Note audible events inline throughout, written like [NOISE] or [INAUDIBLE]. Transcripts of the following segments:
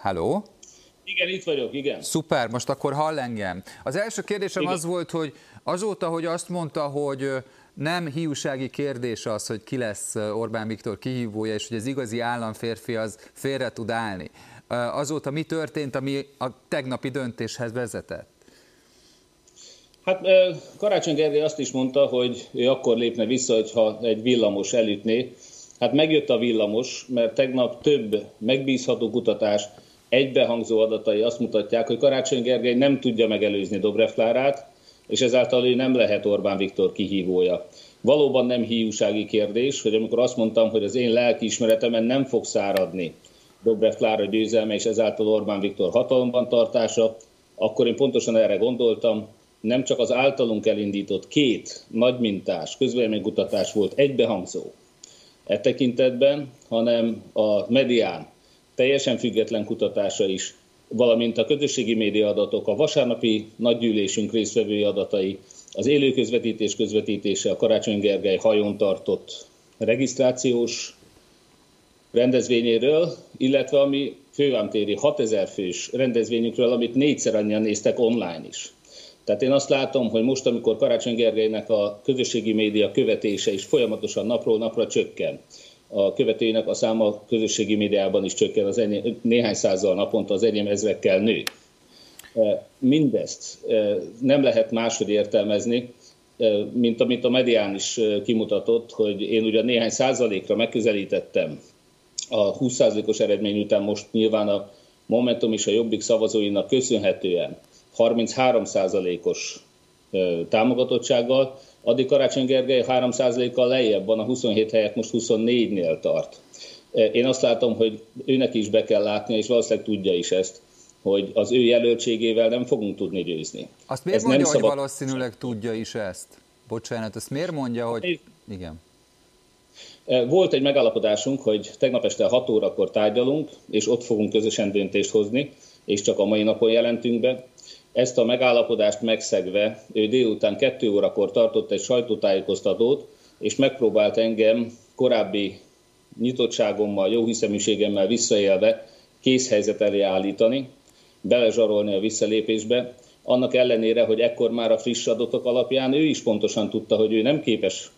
Halló? Igen, itt vagyok, igen. Szuper, most akkor hall engem. Az első kérdésem igen. az volt, hogy azóta, hogy azt mondta, hogy nem hiúsági kérdés az, hogy ki lesz Orbán Viktor kihívója, és hogy az igazi államférfi az félre tud állni. Azóta mi történt, ami a tegnapi döntéshez vezetett? Hát Karácsony Gergely azt is mondta, hogy ő akkor lépne vissza, hogyha egy villamos elütné. Hát megjött a villamos, mert tegnap több megbízható kutatás, egybehangzó adatai azt mutatják, hogy Karácsony Gergely nem tudja megelőzni Dobrev Klárát, és ezáltal ő nem lehet Orbán Viktor kihívója. Valóban nem hiúsági kérdés, hogy amikor azt mondtam, hogy az én lelkiismeretemen nem fog száradni Dobrev Klára győzelme, és ezáltal Orbán Viktor hatalomban tartása, akkor én pontosan erre gondoltam, nem csak az általunk elindított két nagymintás közvéleménykutatás volt egybehangzó e tekintetben, hanem a medián teljesen független kutatása is, valamint a közösségi média adatok, a vasárnapi nagygyűlésünk résztvevői adatai, az élő közvetítés közvetítése, a Karácsony Gergely hajón tartott regisztrációs rendezvényéről, illetve ami fővámtéri 6000 fős rendezvényükről, amit négyszer annyian néztek online is. Tehát én azt látom, hogy most, amikor Karácsony Gergelynek a közösségi média követése is folyamatosan napról napra csökken, a követőinek a száma a közösségi médiában is csökken, az enyém, néhány százal naponta az enyém ezrekkel nő. E, mindezt e, nem lehet máshogy értelmezni, e, mint amit a medián is kimutatott, hogy én ugye néhány százalékra megközelítettem a 20 százalékos eredmény után most nyilván a Momentum és a Jobbik szavazóinak köszönhetően 33 százalékos támogatottsággal, addig Karácsony Gergely 3%-kal lejjebb van, a 27 helyet most 24-nél tart. Én azt látom, hogy őnek is be kell látnia, és valószínűleg tudja is ezt, hogy az ő jelöltségével nem fogunk tudni győzni. Azt miért Ez mondja, nem hogy szabad... valószínűleg tudja is ezt? Bocsánat, ezt miért mondja, hogy... Igen. Volt egy megállapodásunk, hogy tegnap este 6 órakor tárgyalunk, és ott fogunk közösen döntést hozni, és csak a mai napon jelentünk be. Ezt a megállapodást megszegve ő délután kettő órakor tartott egy sajtótájékoztatót, és megpróbált engem korábbi nyitottságommal, jóhiszeműségemmel visszaélve készhelyzet elé állítani, belezsarolni a visszalépésbe, annak ellenére, hogy ekkor már a friss adatok alapján ő is pontosan tudta, hogy ő nem képes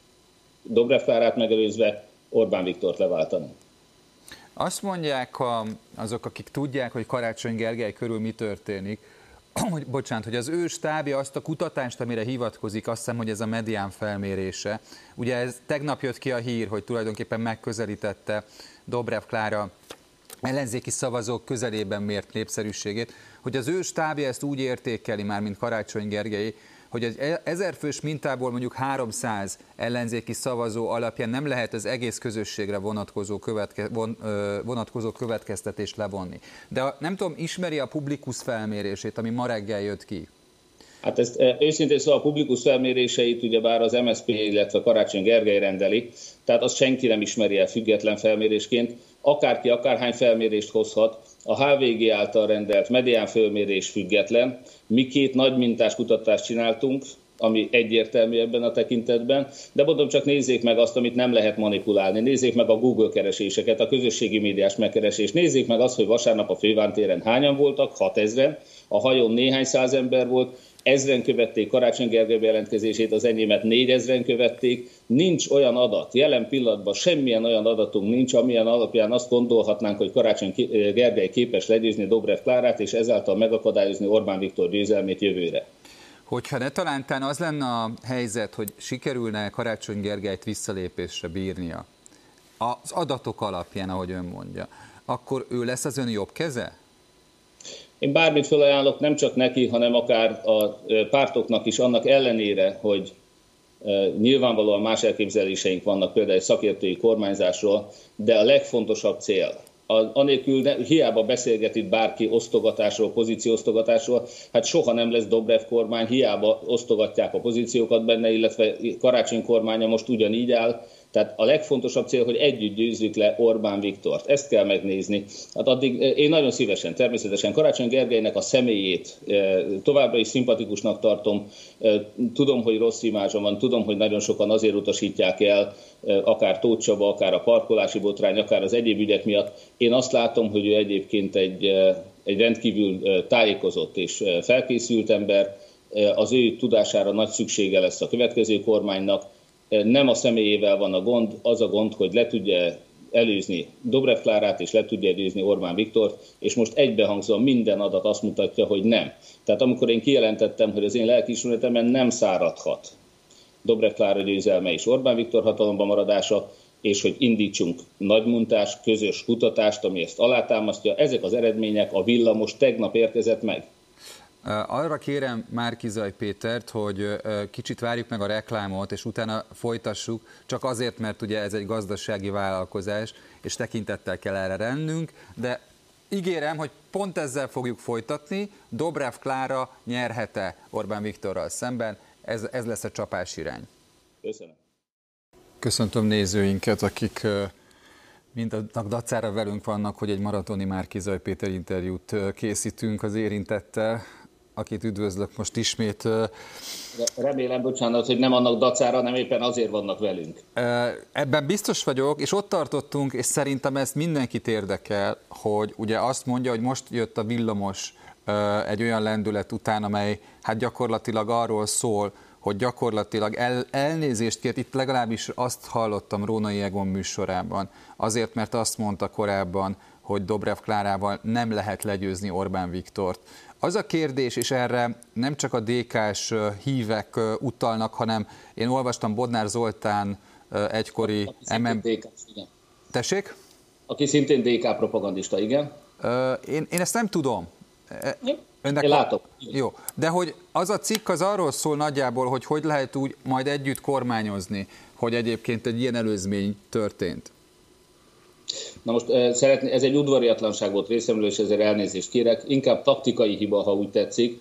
Dobrev Klárát megelőzve Orbán Viktort leváltani. Azt mondják azok, akik tudják, hogy Karácsony Gergely körül mi történik, [CLEARS THROAT] hogy, bocsánat, hogy az ő stábja azt a kutatást, amire hivatkozik, azt hiszem, hogy ez a medián felmérése. Ugye ez tegnap jött ki a hír, hogy tulajdonképpen megközelítette Dobrev Klára ellenzéki szavazók közelében mért népszerűségét, hogy az ő stábja ezt úgy értékeli már, mint Karácsony Gergely, hogy egy e- ezerfős mintából mondjuk 300 ellenzéki szavazó alapján nem lehet az egész közösségre vonatkozó, követke, von, vonatkozó következtetést levonni. De nem tudom, ismeri a publikus felmérését, ami ma reggel jött ki? Hát ezt őszintén szóval a publikus felméréseit ugyebár az MSZP, illetve Karácsony Gergely rendeli, tehát azt senki nem ismeri el független felmérésként. Akárki akárhány felmérést hozhat, a HVG által rendelt medián fölmérés független. Mi két nagy mintás kutatást csináltunk, ami egyértelmű ebben a tekintetben, de mondom csak nézzék meg azt, amit nem lehet manipulálni. Nézzék meg a Google kereséseket, a közösségi médiás megkeresést. Nézzék meg azt, hogy vasárnap a fővántéren hányan voltak, 6000 a hajón néhány száz ember volt, ezren követték Karácsony Gergely bejelentkezését, az enyémet négyezren követték. Nincs olyan adat, jelen pillanatban semmilyen olyan adatunk nincs, amilyen alapján azt gondolhatnánk, hogy Karácsony Gergely képes legyőzni Dobrev Klárát, és ezáltal megakadályozni Orbán Viktor győzelmét jövőre. Hogyha ne talántán az lenne a helyzet, hogy sikerülne Karácsony Gergelyt visszalépésre bírnia, az adatok alapján, ahogy ön mondja, akkor ő lesz az ön jobb keze? Én bármit felajánlok nem csak neki, hanem akár a pártoknak is annak ellenére, hogy nyilvánvalóan más elképzeléseink vannak például egy szakértői kormányzásról, de a legfontosabb cél, anélkül ne, hiába beszélget itt bárki osztogatásról, pozícióosztogatásról, hát soha nem lesz Dobrev kormány, hiába osztogatják a pozíciókat benne, illetve karácsony kormánya most ugyanígy áll, Tehát a legfontosabb cél, hogy együtt győzzük le Orbán Viktort. Ezt kell megnézni. Hát addig én nagyon szívesen, természetesen Karácsony Gergelynek a személyét továbbra is szimpatikusnak tartom. Tudom, hogy rossz imázsa van, tudom, hogy nagyon sokan azért utasítják el, akár Tóth Csaba, akár a parkolási botrány, akár az egyéb ügyek miatt. Én azt látom, hogy ő egyébként egy, egy rendkívül tájékozott és felkészült ember, az ő tudására nagy szüksége lesz a következő kormánynak. Nem a személyével van a gond, az a gond, hogy le tudja előzni Dobrev Klárát, és le tudja előzni Orbán Viktort, és most egybehangzóan minden adat azt mutatja, hogy nem. Tehát amikor én kijelentettem, hogy az én lelkiismeretemen nem száradhat Dobrev Klára győzelme és Orbán Viktor hatalomban maradása, és hogy indítsunk nagymuntás, közös kutatást, ami ezt alátámasztja. Ezek az eredmények a villamos tegnap érkezett meg. Arra kérem Márkizaj Pétert, hogy kicsit várjuk meg a reklámot, és utána folytassuk, csak azért, mert ugye ez egy gazdasági vállalkozás, és tekintettel kell erre rennünk, de ígérem, hogy pont ezzel fogjuk folytatni. Dobrev Klára nyerhete Orbán Viktorral szemben, ez, ez lesz a csapás irány. Köszönöm. Köszöntöm nézőinket, akik mindaznak dacára velünk vannak, hogy egy maratoni Márkizaj Péter interjút készítünk az érintettel akit üdvözlök most ismét. Remélem, bocsánat, hogy nem annak dacára, nem éppen azért vannak velünk. Ebben biztos vagyok, és ott tartottunk, és szerintem ezt mindenkit érdekel, hogy ugye azt mondja, hogy most jött a villamos egy olyan lendület után, amely hát gyakorlatilag arról szól, hogy gyakorlatilag el, elnézést kért, itt legalábbis azt hallottam Rónai Egon műsorában, azért, mert azt mondta korábban, hogy Dobrev Klárával nem lehet legyőzni Orbán Viktort. Az a kérdés, és erre nem csak a DK-s hívek utalnak, hanem én olvastam Bodnár Zoltán egykori MM... Tessék? Aki szintén DK propagandista, igen. Én, én ezt nem tudom. Önnek én látok. Jó, de hogy az a cikk az arról szól nagyjából, hogy hogy lehet úgy majd együtt kormányozni, hogy egyébként egy ilyen előzmény történt. Na most szeretné, ez egy udvariatlanság volt részemről, és ezért elnézést kérek. Inkább taktikai hiba, ha úgy tetszik,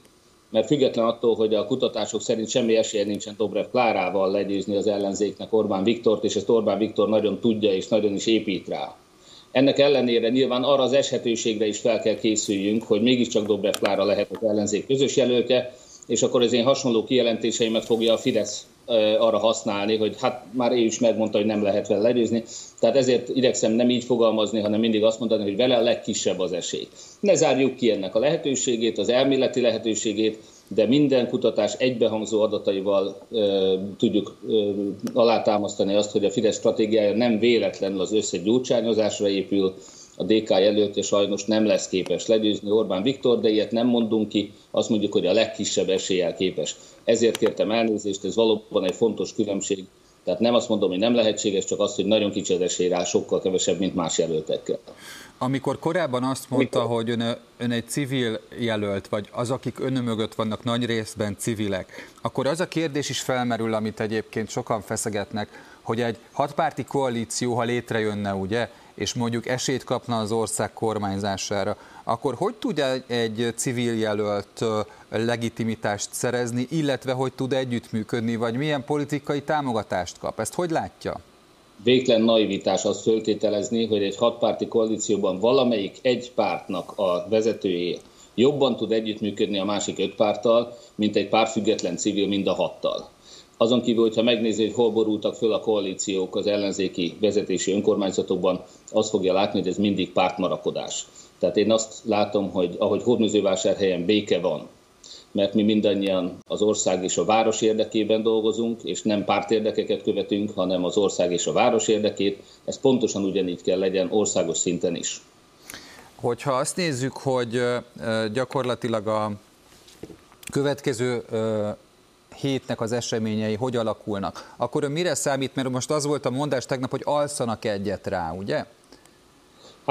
mert független attól, hogy a kutatások szerint semmi esélye nincsen Dobrev Klárával legyőzni az ellenzéknek Orbán Viktort, és ezt Orbán Viktor nagyon tudja és nagyon is épít rá. Ennek ellenére nyilván arra az eshetőségre is fel kell készüljünk, hogy mégiscsak Dobrev Klára lehet az ellenzék közös jelöltje, és akkor az én hasonló kijelentéseimet fogja a Fidesz arra használni, hogy hát már ő is megmondta, hogy nem lehet vele legyőzni. Tehát ezért idegszem nem így fogalmazni, hanem mindig azt mondani, hogy vele a legkisebb az esély. Ne zárjuk ki ennek a lehetőségét, az elméleti lehetőségét, de minden kutatás egybehangzó adataival e, tudjuk e, alátámasztani azt, hogy a Fidesz stratégiája nem véletlenül az összegyújtsányozásra épül, a DK jelöltje sajnos nem lesz képes legyőzni Orbán Viktor, de ilyet nem mondunk ki, azt mondjuk, hogy a legkisebb eséllyel képes. Ezért kértem elnézést, ez valóban egy fontos különbség. Tehát nem azt mondom, hogy nem lehetséges, csak azt, hogy nagyon kicsi az esély rá, sokkal kevesebb, mint más jelöltekkel. Amikor korábban azt mondta, hogy ön, ön egy civil jelölt, vagy az, akik ön mögött vannak nagy részben civilek, akkor az a kérdés is felmerül, amit egyébként sokan feszegetnek, hogy egy hatpárti koalíció, ha létrejönne, ugye, és mondjuk esélyt kapna az ország kormányzására, akkor hogy tud egy civil jelölt legitimitást szerezni, illetve hogy tud együttműködni, vagy milyen politikai támogatást kap? Ezt hogy látja? Végtelen naivitás azt föltételezni, hogy egy hatpárti koalícióban valamelyik egy pártnak a vezetője jobban tud együttműködni a másik öt párttal, mint egy pár független civil mind a hattal. Azon kívül, hogyha megnézi, hogy hol borultak föl a koalíciók az ellenzéki vezetési önkormányzatokban, azt fogja látni, hogy ez mindig pártmarakodás. Tehát én azt látom, hogy ahogy Hódműzővásárhelyen béke van, mert mi mindannyian az ország és a város érdekében dolgozunk, és nem pártérdekeket követünk, hanem az ország és a város érdekét. Ez pontosan ugyanígy kell legyen országos szinten is. Hogyha azt nézzük, hogy gyakorlatilag a következő hétnek az eseményei hogy alakulnak, akkor ön mire számít, mert most az volt a mondás tegnap, hogy alszanak egyet rá, ugye?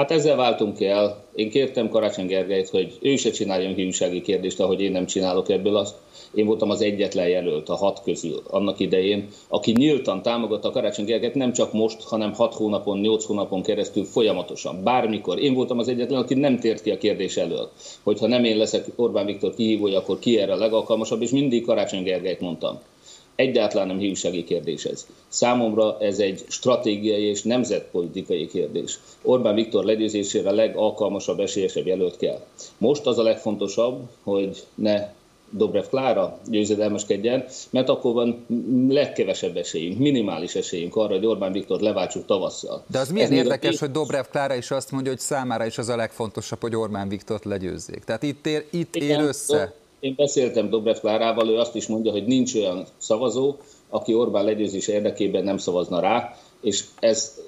Hát ezzel váltunk el. Én kértem Karácsony Gergelyt, hogy ő se csináljon hívsági kérdést, ahogy én nem csinálok ebből azt. Én voltam az egyetlen jelölt a hat közül annak idején, aki nyíltan támogatta Karácsony Gergelyt nem csak most, hanem hat hónapon, nyolc hónapon keresztül folyamatosan, bármikor. Én voltam az egyetlen, aki nem tért ki a kérdés elől, hogyha nem én leszek Orbán Viktor kihívója, akkor ki erre a legalkalmasabb, és mindig Karácsony Gergelyt mondtam. Egyáltalán nem hívsági kérdés ez. Számomra ez egy stratégiai és nemzetpolitikai kérdés. Orbán Viktor legyőzésére a legalkalmasabb, esélyesebb jelölt kell. Most az a legfontosabb, hogy ne Dobrev Klára győzedelmeskedjen, mert akkor van legkevesebb esélyünk, minimális esélyünk arra, hogy Orbán Viktor leváltsuk tavasszal. De az milyen Ez érdekes, hogy Dobrev Klára is azt mondja, hogy számára is az a legfontosabb, hogy Orbán Viktort legyőzzék. Tehát itt ér, itt ér össze. Én beszéltem Dobrev Klárával, ő azt is mondja, hogy nincs olyan szavazó, aki Orbán legyőzés érdekében nem szavazna rá, és ez,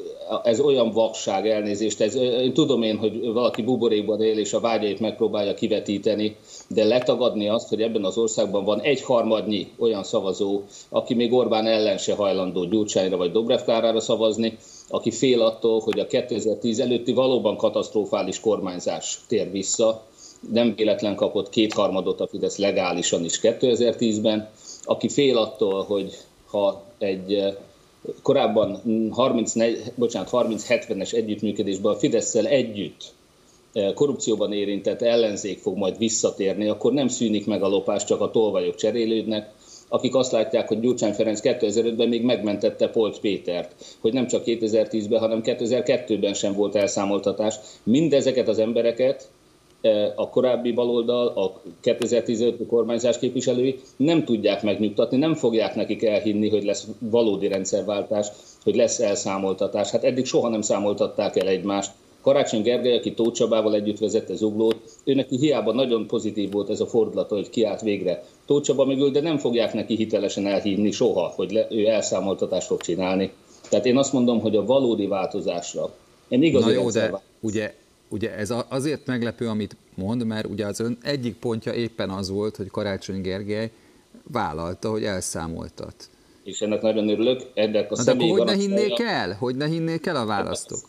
ez olyan vakság elnézést, ez, én tudom én, hogy valaki buborékban él, és a vágyait megpróbálja kivetíteni, de letagadni azt, hogy ebben az országban van egy harmadnyi olyan szavazó, aki még Orbán ellen se hajlandó Gyurcsányra vagy Dobrev Klárára szavazni, aki fél attól, hogy a 2010 előtti valóban katasztrofális kormányzás tér vissza, nem véletlen kapott kétharmadot a Fidesz legálisan is 2010-ben, aki fél attól, hogy ha egy eh, korábban 34, bocsánat, 30-70-es együttműködésben a fidesz együtt eh, korrupcióban érintett ellenzék fog majd visszatérni, akkor nem szűnik meg a lopás, csak a tolvajok cserélődnek, akik azt látják, hogy Gyurcsány Ferenc 2005-ben még megmentette Polt Pétert, hogy nem csak 2010-ben, hanem 2002-ben sem volt elszámoltatás. Mindezeket az embereket a korábbi baloldal, a 2015 kormányzás képviselői nem tudják megnyugtatni, nem fogják nekik elhinni, hogy lesz valódi rendszerváltás, hogy lesz elszámoltatás. Hát eddig soha nem számoltatták el egymást. Karácsony Gergely, aki Tóth Csabával együtt vezette Zuglót, ő neki hiába nagyon pozitív volt ez a fordulat, hogy kiállt végre Tóth Csaba mögül, de nem fogják neki hitelesen elhívni soha, hogy le, ő elszámoltatást fog csinálni. Tehát én azt mondom, hogy a valódi változásra, egy igazi Na jó, de ugye Ugye ez azért meglepő, amit mond, mert ugye az ön egyik pontja éppen az volt, hogy Karácsony Gergely vállalta, hogy elszámoltat. És ennek nagyon örülök. Ennek a Na, de akkor hogy ne hinnék el? Hogy ne hinnék el a választók?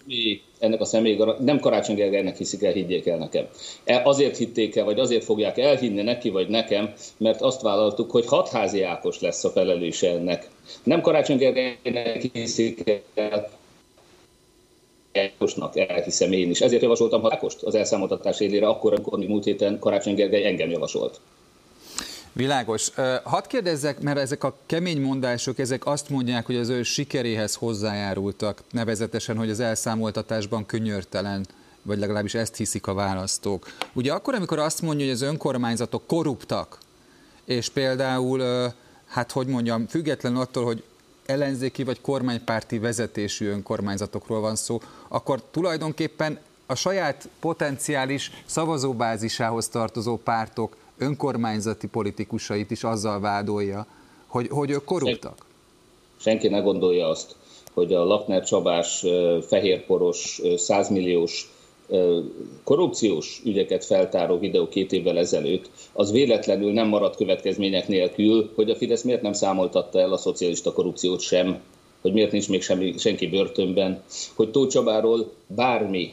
Ennek a személy, nem Karácsony Gergelynek hiszik el, higgyék el nekem. E, azért hitték el, vagy azért fogják elhinni neki, vagy nekem, mert azt vállaltuk, hogy hatházi Ákos lesz a felelőse ennek. Nem Karácsony Gergelynek hiszik el, Ákosnak elhiszem én is. Ezért javasoltam Ákost az elszámoltatás élére, akkor, amikor mi múlt héten Karácsony Gergely engem javasolt. Világos. Hadd kérdezzek, mert ezek a kemény mondások, ezek azt mondják, hogy az ő sikeréhez hozzájárultak, nevezetesen, hogy az elszámoltatásban könyörtelen, vagy legalábbis ezt hiszik a választók. Ugye akkor, amikor azt mondja, hogy az önkormányzatok korruptak, és például, hát hogy mondjam, független attól, hogy ellenzéki vagy kormánypárti vezetésű önkormányzatokról van szó, akkor tulajdonképpen a saját potenciális szavazóbázisához tartozó pártok önkormányzati politikusait is azzal vádolja, hogy, hogy ők korruptak. Senki ne gondolja azt, hogy a Lakner Csabás fehérporos, százmilliós korrupciós ügyeket feltáró videó két évvel ezelőtt, az véletlenül nem maradt következmények nélkül, hogy a Fidesz miért nem számoltatta el a szocialista korrupciót sem, hogy miért nincs még semmi, senki börtönben, hogy Tóth bármi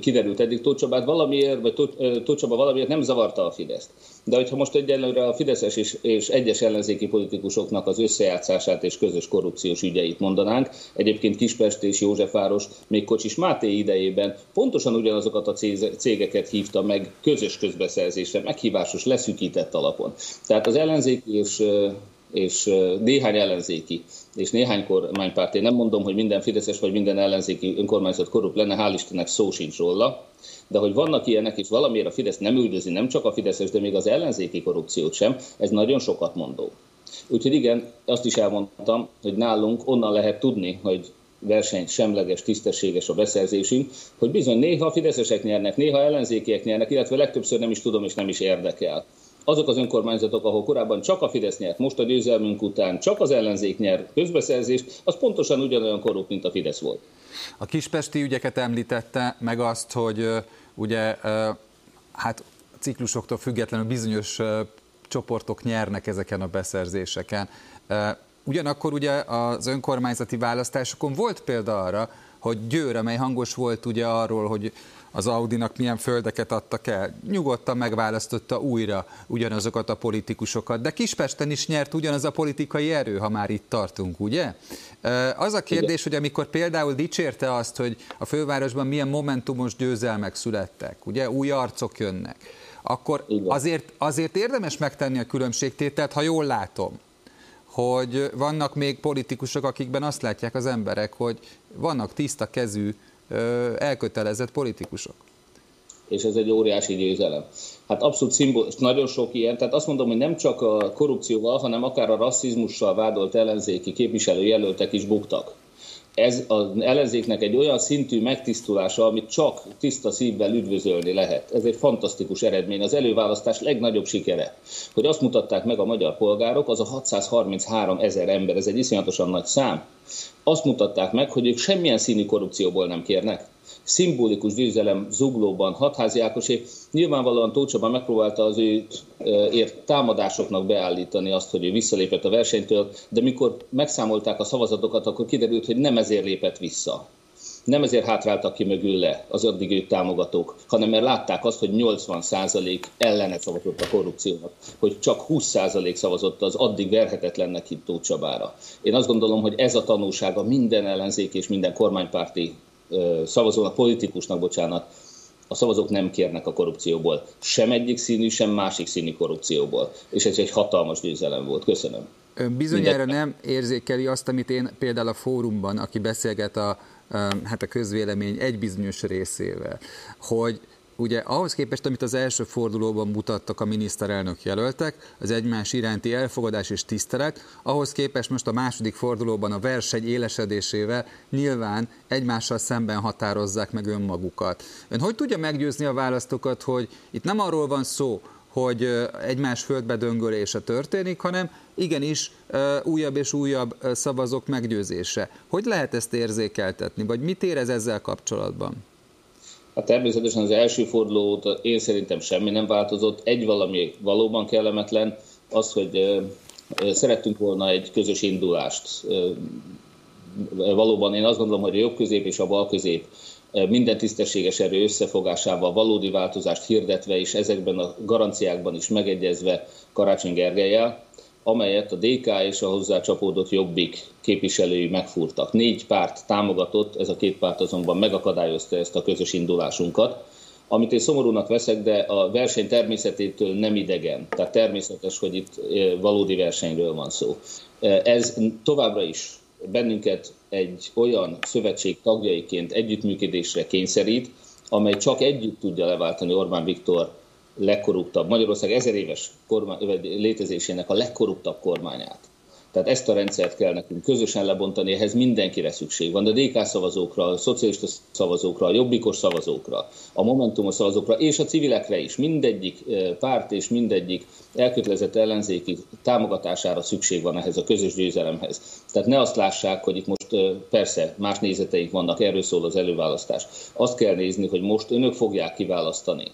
kiderült eddig Tóth Csabát valamiért, vagy Tóth Csaba valamiért nem zavarta a Fideszt. De hogyha most egyelőre a Fideszes és, és egyes ellenzéki politikusoknak az összejátszását és közös korrupciós ügyeit mondanánk, egyébként Kispest és Józsefváros még Kocsis Máté idejében pontosan ugyanazokat a cégeket hívta meg közös közbeszerzésre, meghívásos, leszűkített alapon. Tehát az ellenzéki és és néhány ellenzéki és néhány kormánypárt, én nem mondom, hogy minden fideszes vagy minden ellenzéki önkormányzat korrupt lenne, hál' Istennek szó sincs róla, de hogy vannak ilyenek, és valamiért a Fidesz nem üldözi, nem csak a Fideszes, de még az ellenzéki korrupciót sem, ez nagyon sokat mondó. Úgyhogy igen, azt is elmondtam, hogy nálunk onnan lehet tudni, hogy verseny semleges, tisztességes a beszerzésünk, hogy bizony néha fideszesek nyernek, néha ellenzékiek nyernek, illetve legtöbbször nem is tudom és nem is érdekel azok az önkormányzatok, ahol korábban csak a Fidesz nyert, most a győzelmünk után csak az ellenzék nyer közbeszerzést, az pontosan ugyanolyan korrupt, mint a Fidesz volt. A kispesti ügyeket említette, meg azt, hogy ugye hát ciklusoktól függetlenül bizonyos csoportok nyernek ezeken a beszerzéseken. Ugyanakkor ugye az önkormányzati választásokon volt példa arra, hogy Győr, amely hangos volt ugye arról, hogy az Audinak milyen földeket adtak el. Nyugodtan megválasztotta újra ugyanazokat a politikusokat, de Kispesten is nyert ugyanaz a politikai erő, ha már itt tartunk, ugye? Az a kérdés, hogy amikor például dicsérte azt, hogy a fővárosban milyen momentumos győzelmek születtek, ugye? Új arcok jönnek, akkor azért, azért érdemes megtenni a különbségtételt, ha jól látom, hogy vannak még politikusok, akikben azt látják az emberek, hogy vannak tiszta kezű, elkötelezett politikusok. És ez egy óriási győzelem. Hát abszolút szimbol, nagyon sok ilyen, tehát azt mondom, hogy nem csak a korrupcióval, hanem akár a rasszizmussal vádolt ellenzéki képviselőjelöltek is buktak ez az ellenzéknek egy olyan szintű megtisztulása, amit csak tiszta szívvel üdvözölni lehet. Ez egy fantasztikus eredmény, az előválasztás legnagyobb sikere. Hogy azt mutatták meg a magyar polgárok, az a 633 ezer ember, ez egy iszonyatosan nagy szám, azt mutatták meg, hogy ők semmilyen színű korrupcióból nem kérnek szimbolikus győzelem zuglóban hatházi Ákosé. Nyilvánvalóan Tócsaba megpróbálta az ő ért támadásoknak beállítani azt, hogy ő visszalépett a versenytől, de mikor megszámolták a szavazatokat, akkor kiderült, hogy nem ezért lépett vissza. Nem ezért hátráltak ki mögül le az addig őt támogatók, hanem mert látták azt, hogy 80% ellene szavazott a korrupciónak, hogy csak 20% szavazott az addig verhetetlennek hitt Tóth Csabára. Én azt gondolom, hogy ez a tanulsága minden ellenzék és minden kormánypárti szavazónak, politikusnak, bocsánat, a szavazók nem kérnek a korrupcióból. Sem egyik színű, sem másik színű korrupcióból. És ez egy hatalmas győzelem volt. Köszönöm. Ön bizonyára nem érzékeli azt, amit én például a fórumban, aki beszélget a, hát a közvélemény egy bizonyos részével, hogy ugye ahhoz képest, amit az első fordulóban mutattak a miniszterelnök jelöltek, az egymás iránti elfogadás és tisztelet, ahhoz képest most a második fordulóban a verseny élesedésével nyilván egymással szemben határozzák meg önmagukat. Ön hogy tudja meggyőzni a választókat, hogy itt nem arról van szó, hogy egymás földbe döngölése történik, hanem igenis újabb és újabb szavazók meggyőzése. Hogy lehet ezt érzékeltetni, vagy mit érez ezzel kapcsolatban? Hát természetesen az első forduló óta én szerintem semmi nem változott. Egy valami valóban kellemetlen, az, hogy szerettünk volna egy közös indulást. Valóban én azt gondolom, hogy a jobb közép és a bal közép minden tisztességes erő összefogásával valódi változást hirdetve és ezekben a garanciákban is megegyezve Karácsony Gergelyel, amelyet a DK és a hozzá csapódott Jobbik képviselői megfúrtak. Négy párt támogatott, ez a két párt azonban megakadályozta ezt a közös indulásunkat, amit én szomorúnak veszek, de a verseny természetétől nem idegen. Tehát természetes, hogy itt valódi versenyről van szó. Ez továbbra is bennünket egy olyan szövetség tagjaiként együttműködésre kényszerít, amely csak együtt tudja leváltani Orbán Viktor legkorruptabb, Magyarország ezer éves kormány, létezésének a legkorruptabb kormányát. Tehát ezt a rendszert kell nekünk közösen lebontani, ehhez mindenkire szükség van. A DK szavazókra, a szocialista szavazókra, a jobbikos szavazókra, a Momentumos szavazókra és a civilekre is, mindegyik párt és mindegyik elkötelezett ellenzéki támogatására szükség van ehhez a közös győzelemhez. Tehát ne azt lássák, hogy itt most persze más nézeteink vannak, erről szól az előválasztás. Azt kell nézni, hogy most önök fogják kiválasztani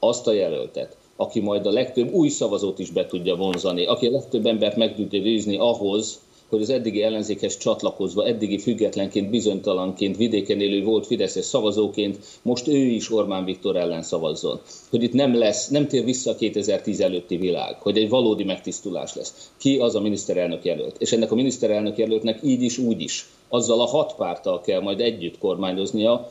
azt a jelöltet, aki majd a legtöbb új szavazót is be tudja vonzani, aki a legtöbb embert meg tudja győzni ahhoz, hogy az eddigi ellenzékhez csatlakozva, eddigi függetlenként, bizonytalanként, vidéken élő volt Fideszes szavazóként, most ő is Orbán Viktor ellen szavazzon. Hogy itt nem lesz, nem tér vissza a 2010 előtti világ, hogy egy valódi megtisztulás lesz. Ki az a miniszterelnök jelölt? És ennek a miniszterelnök jelöltnek így is, úgy is, azzal a hat párttal kell majd együtt kormányoznia,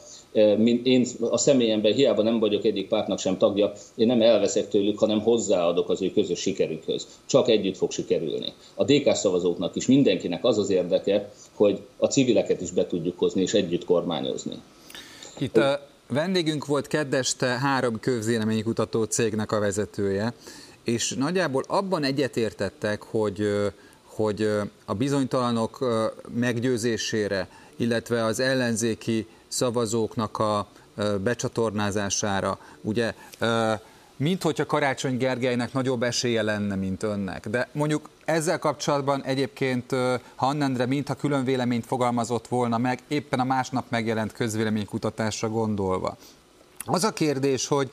én a személyemben hiába nem vagyok egyik pártnak sem tagja, én nem elveszek tőlük, hanem hozzáadok az ő közös sikerükhöz. Csak együtt fog sikerülni. A DK szavazóknak is mindenkinek az az érdeke, hogy a civileket is be tudjuk hozni és együtt kormányozni. Itt a vendégünk volt keddeste három közvéleménykutató cégnek a vezetője, és nagyjából abban egyetértettek, hogy, hogy a bizonytalanok meggyőzésére, illetve az ellenzéki szavazóknak a becsatornázására. Ugye, mint hogyha Karácsony Gergelynek nagyobb esélye lenne, mint önnek. De mondjuk ezzel kapcsolatban egyébként Hannendre mintha külön véleményt fogalmazott volna meg, éppen a másnap megjelent közvéleménykutatásra gondolva. Az a kérdés, hogy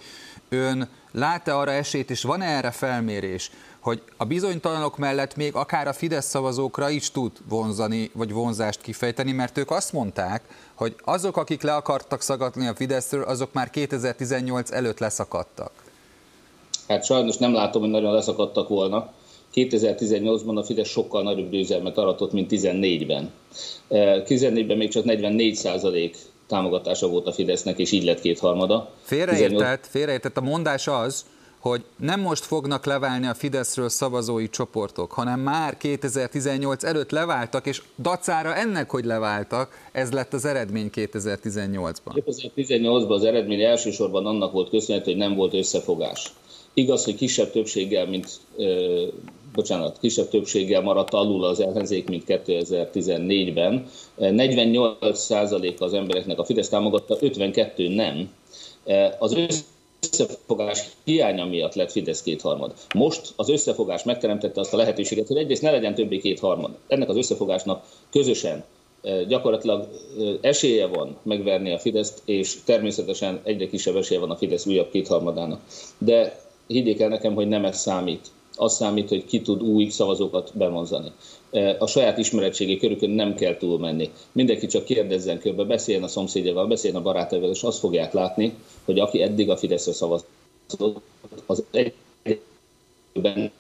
ön lát-e arra esélyt, és van-e erre felmérés, hogy a bizonytalanok mellett még akár a Fidesz szavazókra is tud vonzani, vagy vonzást kifejteni, mert ők azt mondták, hogy azok, akik le akartak szagadni a Fideszről, azok már 2018 előtt leszakadtak. Hát sajnos nem látom, hogy nagyon leszakadtak volna. 2018-ban a Fidesz sokkal nagyobb győzelmet aratott, mint 14-ben. 14-ben eh, még csak 44 százalék támogatása volt a Fidesznek, és így lett kétharmada. Félreértett, 18... félreértett. A mondás az, hogy nem most fognak leválni a Fideszről szavazói csoportok, hanem már 2018 előtt leváltak, és dacára ennek, hogy leváltak, ez lett az eredmény 2018-ban. 2018-ban az eredmény elsősorban annak volt köszönhető, hogy nem volt összefogás. Igaz, hogy kisebb többséggel, mint bocsánat, kisebb többséggel maradt alul az ellenzék, mint 2014-ben. 48% az embereknek a Fidesz támogatta, 52 nem. Az összefogás hiánya miatt lett Fidesz kétharmad. Most az összefogás megteremtette azt a lehetőséget, hogy egyrészt ne legyen többé kétharmad. Ennek az összefogásnak közösen gyakorlatilag esélye van megverni a Fideszt, és természetesen egyre kisebb esélye van a Fidesz újabb kétharmadának. De higgyék el nekem, hogy nem ez számít. Az számít, hogy ki tud új szavazókat bevonzani. A saját ismeretségi körükön nem kell túlmenni. Mindenki csak kérdezzen körbe, beszéljen a szomszédjával, beszéljen a barátaival, és azt fogják látni, hogy aki eddig a Fideszre szavazott, az egyben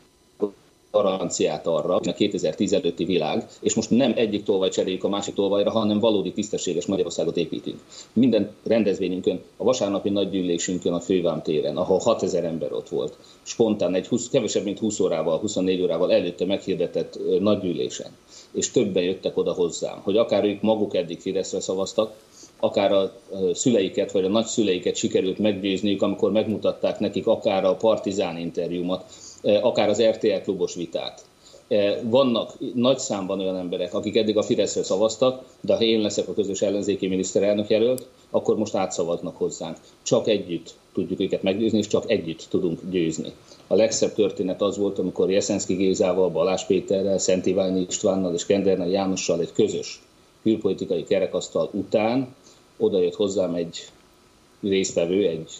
garanciát arra, a 2010 előtti világ, és most nem egyik tolvaj cseréljük a másik tolvajra, hanem valódi tisztességes Magyarországot építünk. Minden rendezvényünkön, a vasárnapi nagygyűlésünkön a Fővám téren, ahol 6000 ember ott volt, spontán egy 20, kevesebb, mint 20 órával, 24 órával előtte meghirdetett nagygyűlésen, és többen jöttek oda hozzám, hogy akár ők maguk eddig Fideszre szavaztak, akár a szüleiket vagy a nagyszüleiket sikerült meggyőzniük, amikor megmutatták nekik akár a partizán interjúmat, akár az RTL klubos vitát. Vannak nagy számban olyan emberek, akik eddig a Fideszre szavaztak, de ha én leszek a közös ellenzéki miniszterelnök jelölt, akkor most átszavaznak hozzánk. Csak együtt tudjuk őket meggyőzni, és csak együtt tudunk győzni. A legszebb történet az volt, amikor Jeszenszki Gézával, Balázs Péterrel, Szent Iványi Istvánnal és Kendernel Jánossal egy közös külpolitikai kerekasztal után oda jött hozzám egy résztvevő, egy,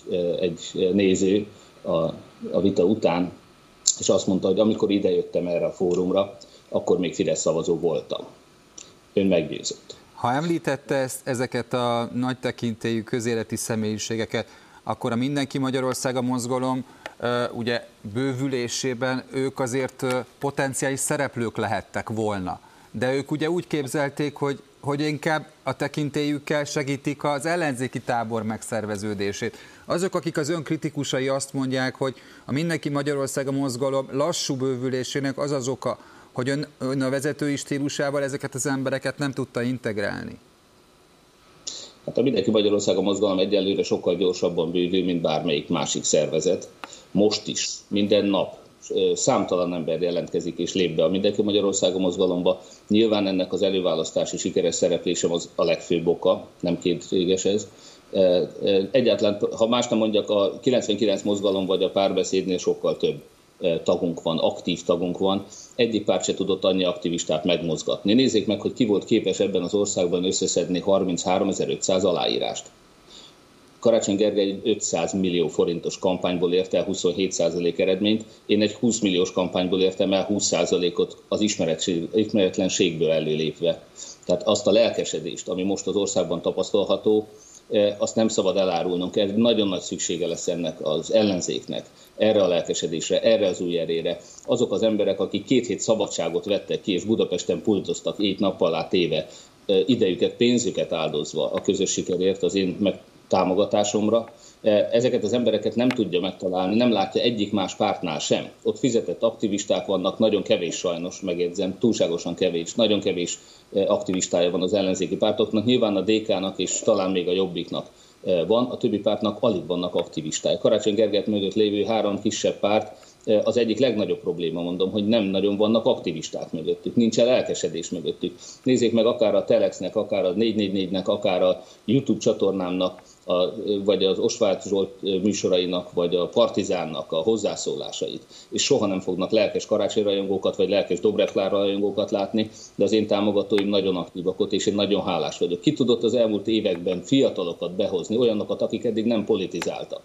egy néző a, a vita után, és azt mondta, hogy amikor idejöttem erre a fórumra, akkor még Fidesz szavazó voltam. Ön meggyőzött. Ha említette ezt, ezeket a nagy tekintélyű közéleti személyiségeket, akkor a Mindenki Magyarországa mozgalom ugye bővülésében ők azért potenciális szereplők lehettek volna. De ők ugye úgy képzelték, hogy hogy inkább a tekintélyükkel segítik az ellenzéki tábor megszerveződését. Azok, akik az önkritikusai azt mondják, hogy a Mindenki Magyarország a mozgalom lassú bővülésének az az oka, hogy ön, ön a vezetői stílusával ezeket az embereket nem tudta integrálni. Hát a Mindenki Magyarország a mozgalom egyelőre sokkal gyorsabban bővül, mint bármelyik másik szervezet. Most is, minden nap számtalan ember jelentkezik és lép be a Mindenki Magyarországon mozgalomba. Nyilván ennek az előválasztási sikeres szereplésem az a legfőbb oka, nem kétséges ez. Egyáltalán, ha más nem mondjak, a 99 mozgalom vagy a párbeszédnél sokkal több tagunk van, aktív tagunk van. Egyik párt se tudott annyi aktivistát megmozgatni. Nézzék meg, hogy ki volt képes ebben az országban összeszedni 33.500 aláírást. Karácsony Gergely 500 millió forintos kampányból ért el 27% eredményt, én egy 20 milliós kampányból értem el 20%-ot az ismeretlenségből előlépve. Tehát azt a lelkesedést, ami most az országban tapasztalható, azt nem szabad elárulnunk. Ez nagyon nagy szüksége lesz ennek az ellenzéknek, erre a lelkesedésre, erre az új erére. Azok az emberek, akik két hét szabadságot vettek ki, és Budapesten pultoztak éjt nappal át téve, idejüket, pénzüket áldozva a közös sikerért, az én meg támogatásomra. Ezeket az embereket nem tudja megtalálni, nem látja egyik más pártnál sem. Ott fizetett aktivisták vannak, nagyon kevés sajnos, megjegyzem, túlságosan kevés, nagyon kevés e, aktivistája van az ellenzéki pártoknak, nyilván a DK-nak és talán még a Jobbiknak e, van, a többi pártnak alig vannak aktivistái. Karácsony Gergelyt mögött lévő három kisebb párt az egyik legnagyobb probléma, mondom, hogy nem nagyon vannak aktivisták mögöttük, nincs el elkesedés mögöttük. Nézzék meg akár a Telexnek, akár a 444-nek, akár a YouTube csatornámnak a, vagy az Osváth Zsolt műsorainak, vagy a Partizánnak a hozzászólásait, és soha nem fognak lelkes karácsonyrajongókat, vagy lelkes Dobrev rajongókat látni, de az én támogatóim nagyon aktívak ott, és én nagyon hálás vagyok. Ki tudott az elmúlt években fiatalokat behozni, olyanokat, akik eddig nem politizáltak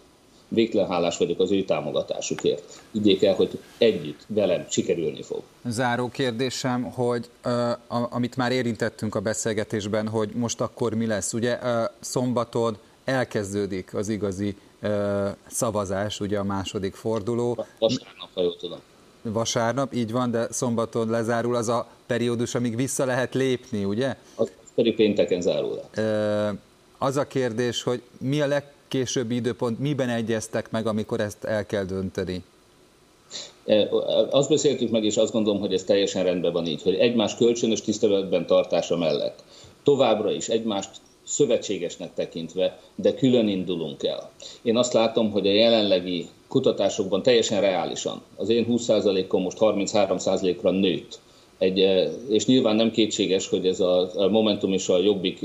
végtelen hálás vagyok az ő támogatásukért. Igyék el, hogy együtt velem sikerülni fog. Záró kérdésem, hogy amit már érintettünk a beszélgetésben, hogy most akkor mi lesz. Ugye szombaton elkezdődik az igazi uh, szavazás, ugye a második forduló. Vasárnap, ha jól tudom. Vasárnap, így van, de szombaton lezárul az a periódus, amíg vissza lehet lépni, ugye? Az pedig pénteken zárul le. Uh, az a kérdés, hogy mi a leg későbbi időpont, miben egyeztek meg, amikor ezt el kell dönteni? Azt beszéltük meg, és azt gondolom, hogy ez teljesen rendben van így, hogy egymás kölcsönös tiszteletben tartása mellett továbbra is egymást szövetségesnek tekintve, de külön indulunk el. Én azt látom, hogy a jelenlegi kutatásokban teljesen reálisan az én 20%-om most 33%-ra nőtt. Egy, és nyilván nem kétséges, hogy ez a Momentum és a Jobbik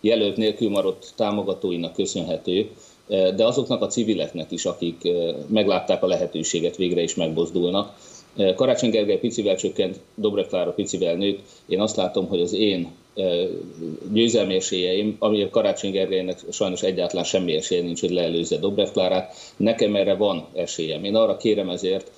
jelölt nélkül maradt támogatóinak köszönhető, de azoknak a civileknek is, akik meglátták a lehetőséget, végre is megbozdulnak. Karácsony Gergely picivel csökkent, Dobrev Klára picivel nőtt. Én azt látom, hogy az én győzelmi esélyeim, ami Karácsony Gergelynek sajnos egyáltalán semmi esélye nincs, hogy leelőzze Dobrev Klárát. Nekem erre van esélyem. Én arra kérem ezért,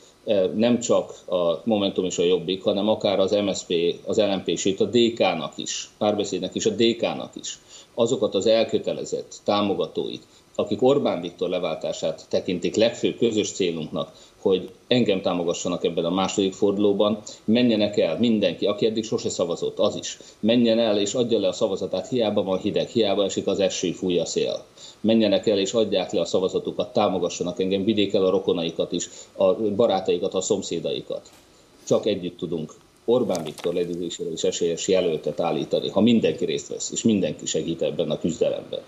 nem csak a Momentum és a Jobbik, hanem akár az MSP, az LMP itt a DK-nak is, párbeszédnek is, a DK-nak is, azokat az elkötelezett támogatóit, akik Orbán Viktor leváltását tekintik legfőbb közös célunknak, hogy engem támogassanak ebben a második fordulóban, menjenek el mindenki, aki eddig sose szavazott, az is, menjen el és adja le a szavazatát, hiába van hideg, hiába esik az eső, fúj a szél. Menjenek el és adják le a szavazatukat, támogassanak engem, vigyék el a rokonaikat is, a barátaikat, a szomszédaikat. Csak együtt tudunk Orbán Viktor ledülésére is esélyes jelöltet állítani, ha mindenki részt vesz, és mindenki segít ebben a küzdelemben.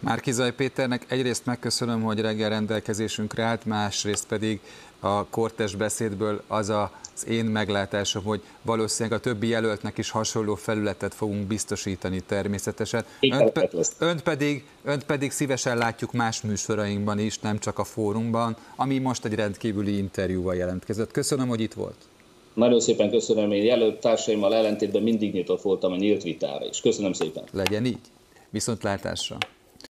Márkizaj Péternek egyrészt megköszönöm, hogy reggel rendelkezésünkre állt, másrészt pedig a kortes beszédből az az én meglátásom, hogy valószínűleg a többi jelöltnek is hasonló felületet fogunk biztosítani természetesen. Önt, pe, önt, pedig, önt pedig szívesen látjuk más műsorainkban is, nem csak a fórumban, ami most egy rendkívüli interjúval jelentkezett. Köszönöm, hogy itt volt. Nagyon szépen köszönöm, én jelölt társaimmal ellentétben mindig nyitott voltam a nyílt vitára is. Köszönöm szépen. Legyen így. Viszontlátásra.